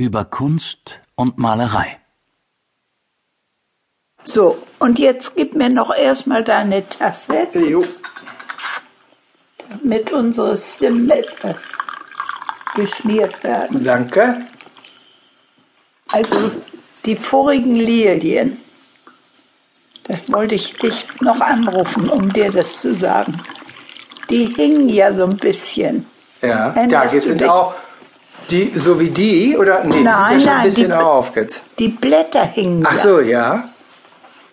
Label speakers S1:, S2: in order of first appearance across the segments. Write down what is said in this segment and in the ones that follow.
S1: über Kunst und Malerei.
S2: So, und jetzt gib mir noch erstmal deine Tasse,
S3: Jo.
S2: damit unsere Stimmen etwas geschmiert werden.
S3: Danke.
S2: Also die vorigen Lilien, das wollte ich dich noch anrufen, um dir das zu sagen. Die hingen ja so ein bisschen.
S3: Ja,
S2: Erinnerst
S3: da sind auch die, so wie die, oder? Nee, die
S2: Nein,
S3: sind ja schon
S2: nein,
S3: ein bisschen
S2: die-
S3: auf jetzt.
S2: Die Blätter hingen
S3: Ach so, ja.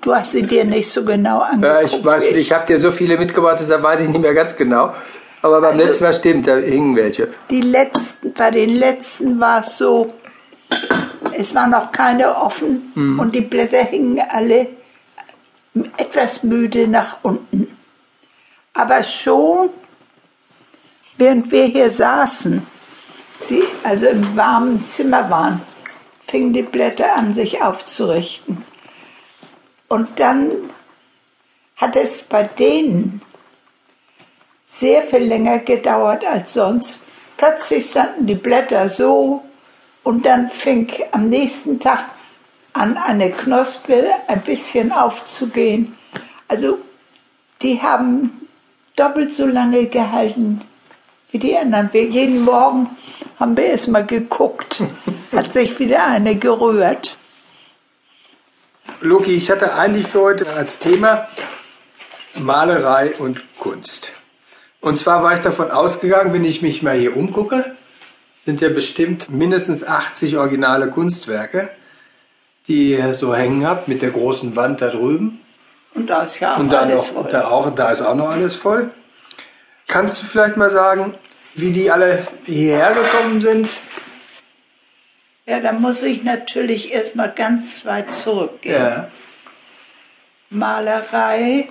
S2: Du hast sie dir nicht so genau angeguckt.
S3: ich weiß,
S2: wie
S3: ich habe dir so viele mitgebracht, deshalb weiß ich nicht mehr ganz genau. Aber beim
S2: Also-
S3: letzten Mal stimmt, da hingen welche.
S2: Die letzten, bei den letzten war es so, es waren noch keine offen
S3: Mhm.
S2: und die Blätter hingen alle etwas müde nach unten. Aber schon, während wir hier saßen, sie also im warmen Zimmer waren, fingen die Blätter an, sich aufzurichten. Und dann hat es bei denen sehr viel länger gedauert als sonst. Plötzlich standen die Blätter so und dann fing am nächsten Tag an, eine Knospe ein bisschen aufzugehen. Also die haben doppelt so lange gehalten wie die anderen. Wir, jeden Morgen haben wir erst mal geguckt, hat sich wieder eine gerührt.
S3: Loki, ich hatte eigentlich für heute als Thema Malerei und Kunst. Und zwar war ich davon ausgegangen, wenn ich mich mal hier umgucke, sind ja bestimmt mindestens 80 originale Kunstwerke, die ihr so hängen habt mit der großen Wand da drüben.
S2: Und da ist ja auch
S3: Und da,
S2: alles
S3: noch,
S2: voll.
S3: da, auch, da ist auch noch alles voll. Kannst du vielleicht mal sagen, wie die alle hierher gekommen sind?
S2: Ja, da muss ich natürlich erstmal ganz weit zurückgehen.
S3: Ja.
S2: Malerei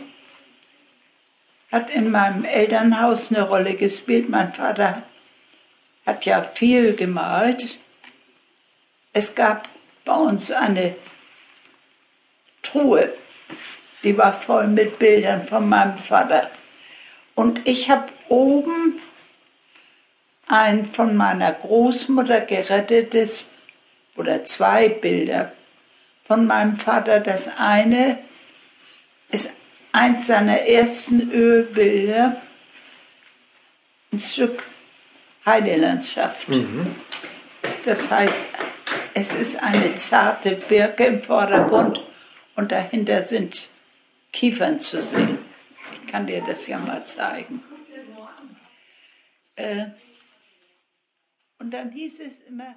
S2: hat in meinem Elternhaus eine Rolle gespielt. Mein Vater hat ja viel gemalt. Es gab bei uns eine Truhe, die war voll mit Bildern von meinem Vater. Und ich habe oben ein von meiner Großmutter gerettetes oder zwei Bilder von meinem Vater. Das eine ist eins seiner ersten Ölbilder, ein Stück Heidelandschaft. Das heißt, es ist eine zarte Birke im Vordergrund und dahinter sind Kiefern zu sehen. Ich kann dir das ja mal zeigen. Äh, und dann hieß es immer,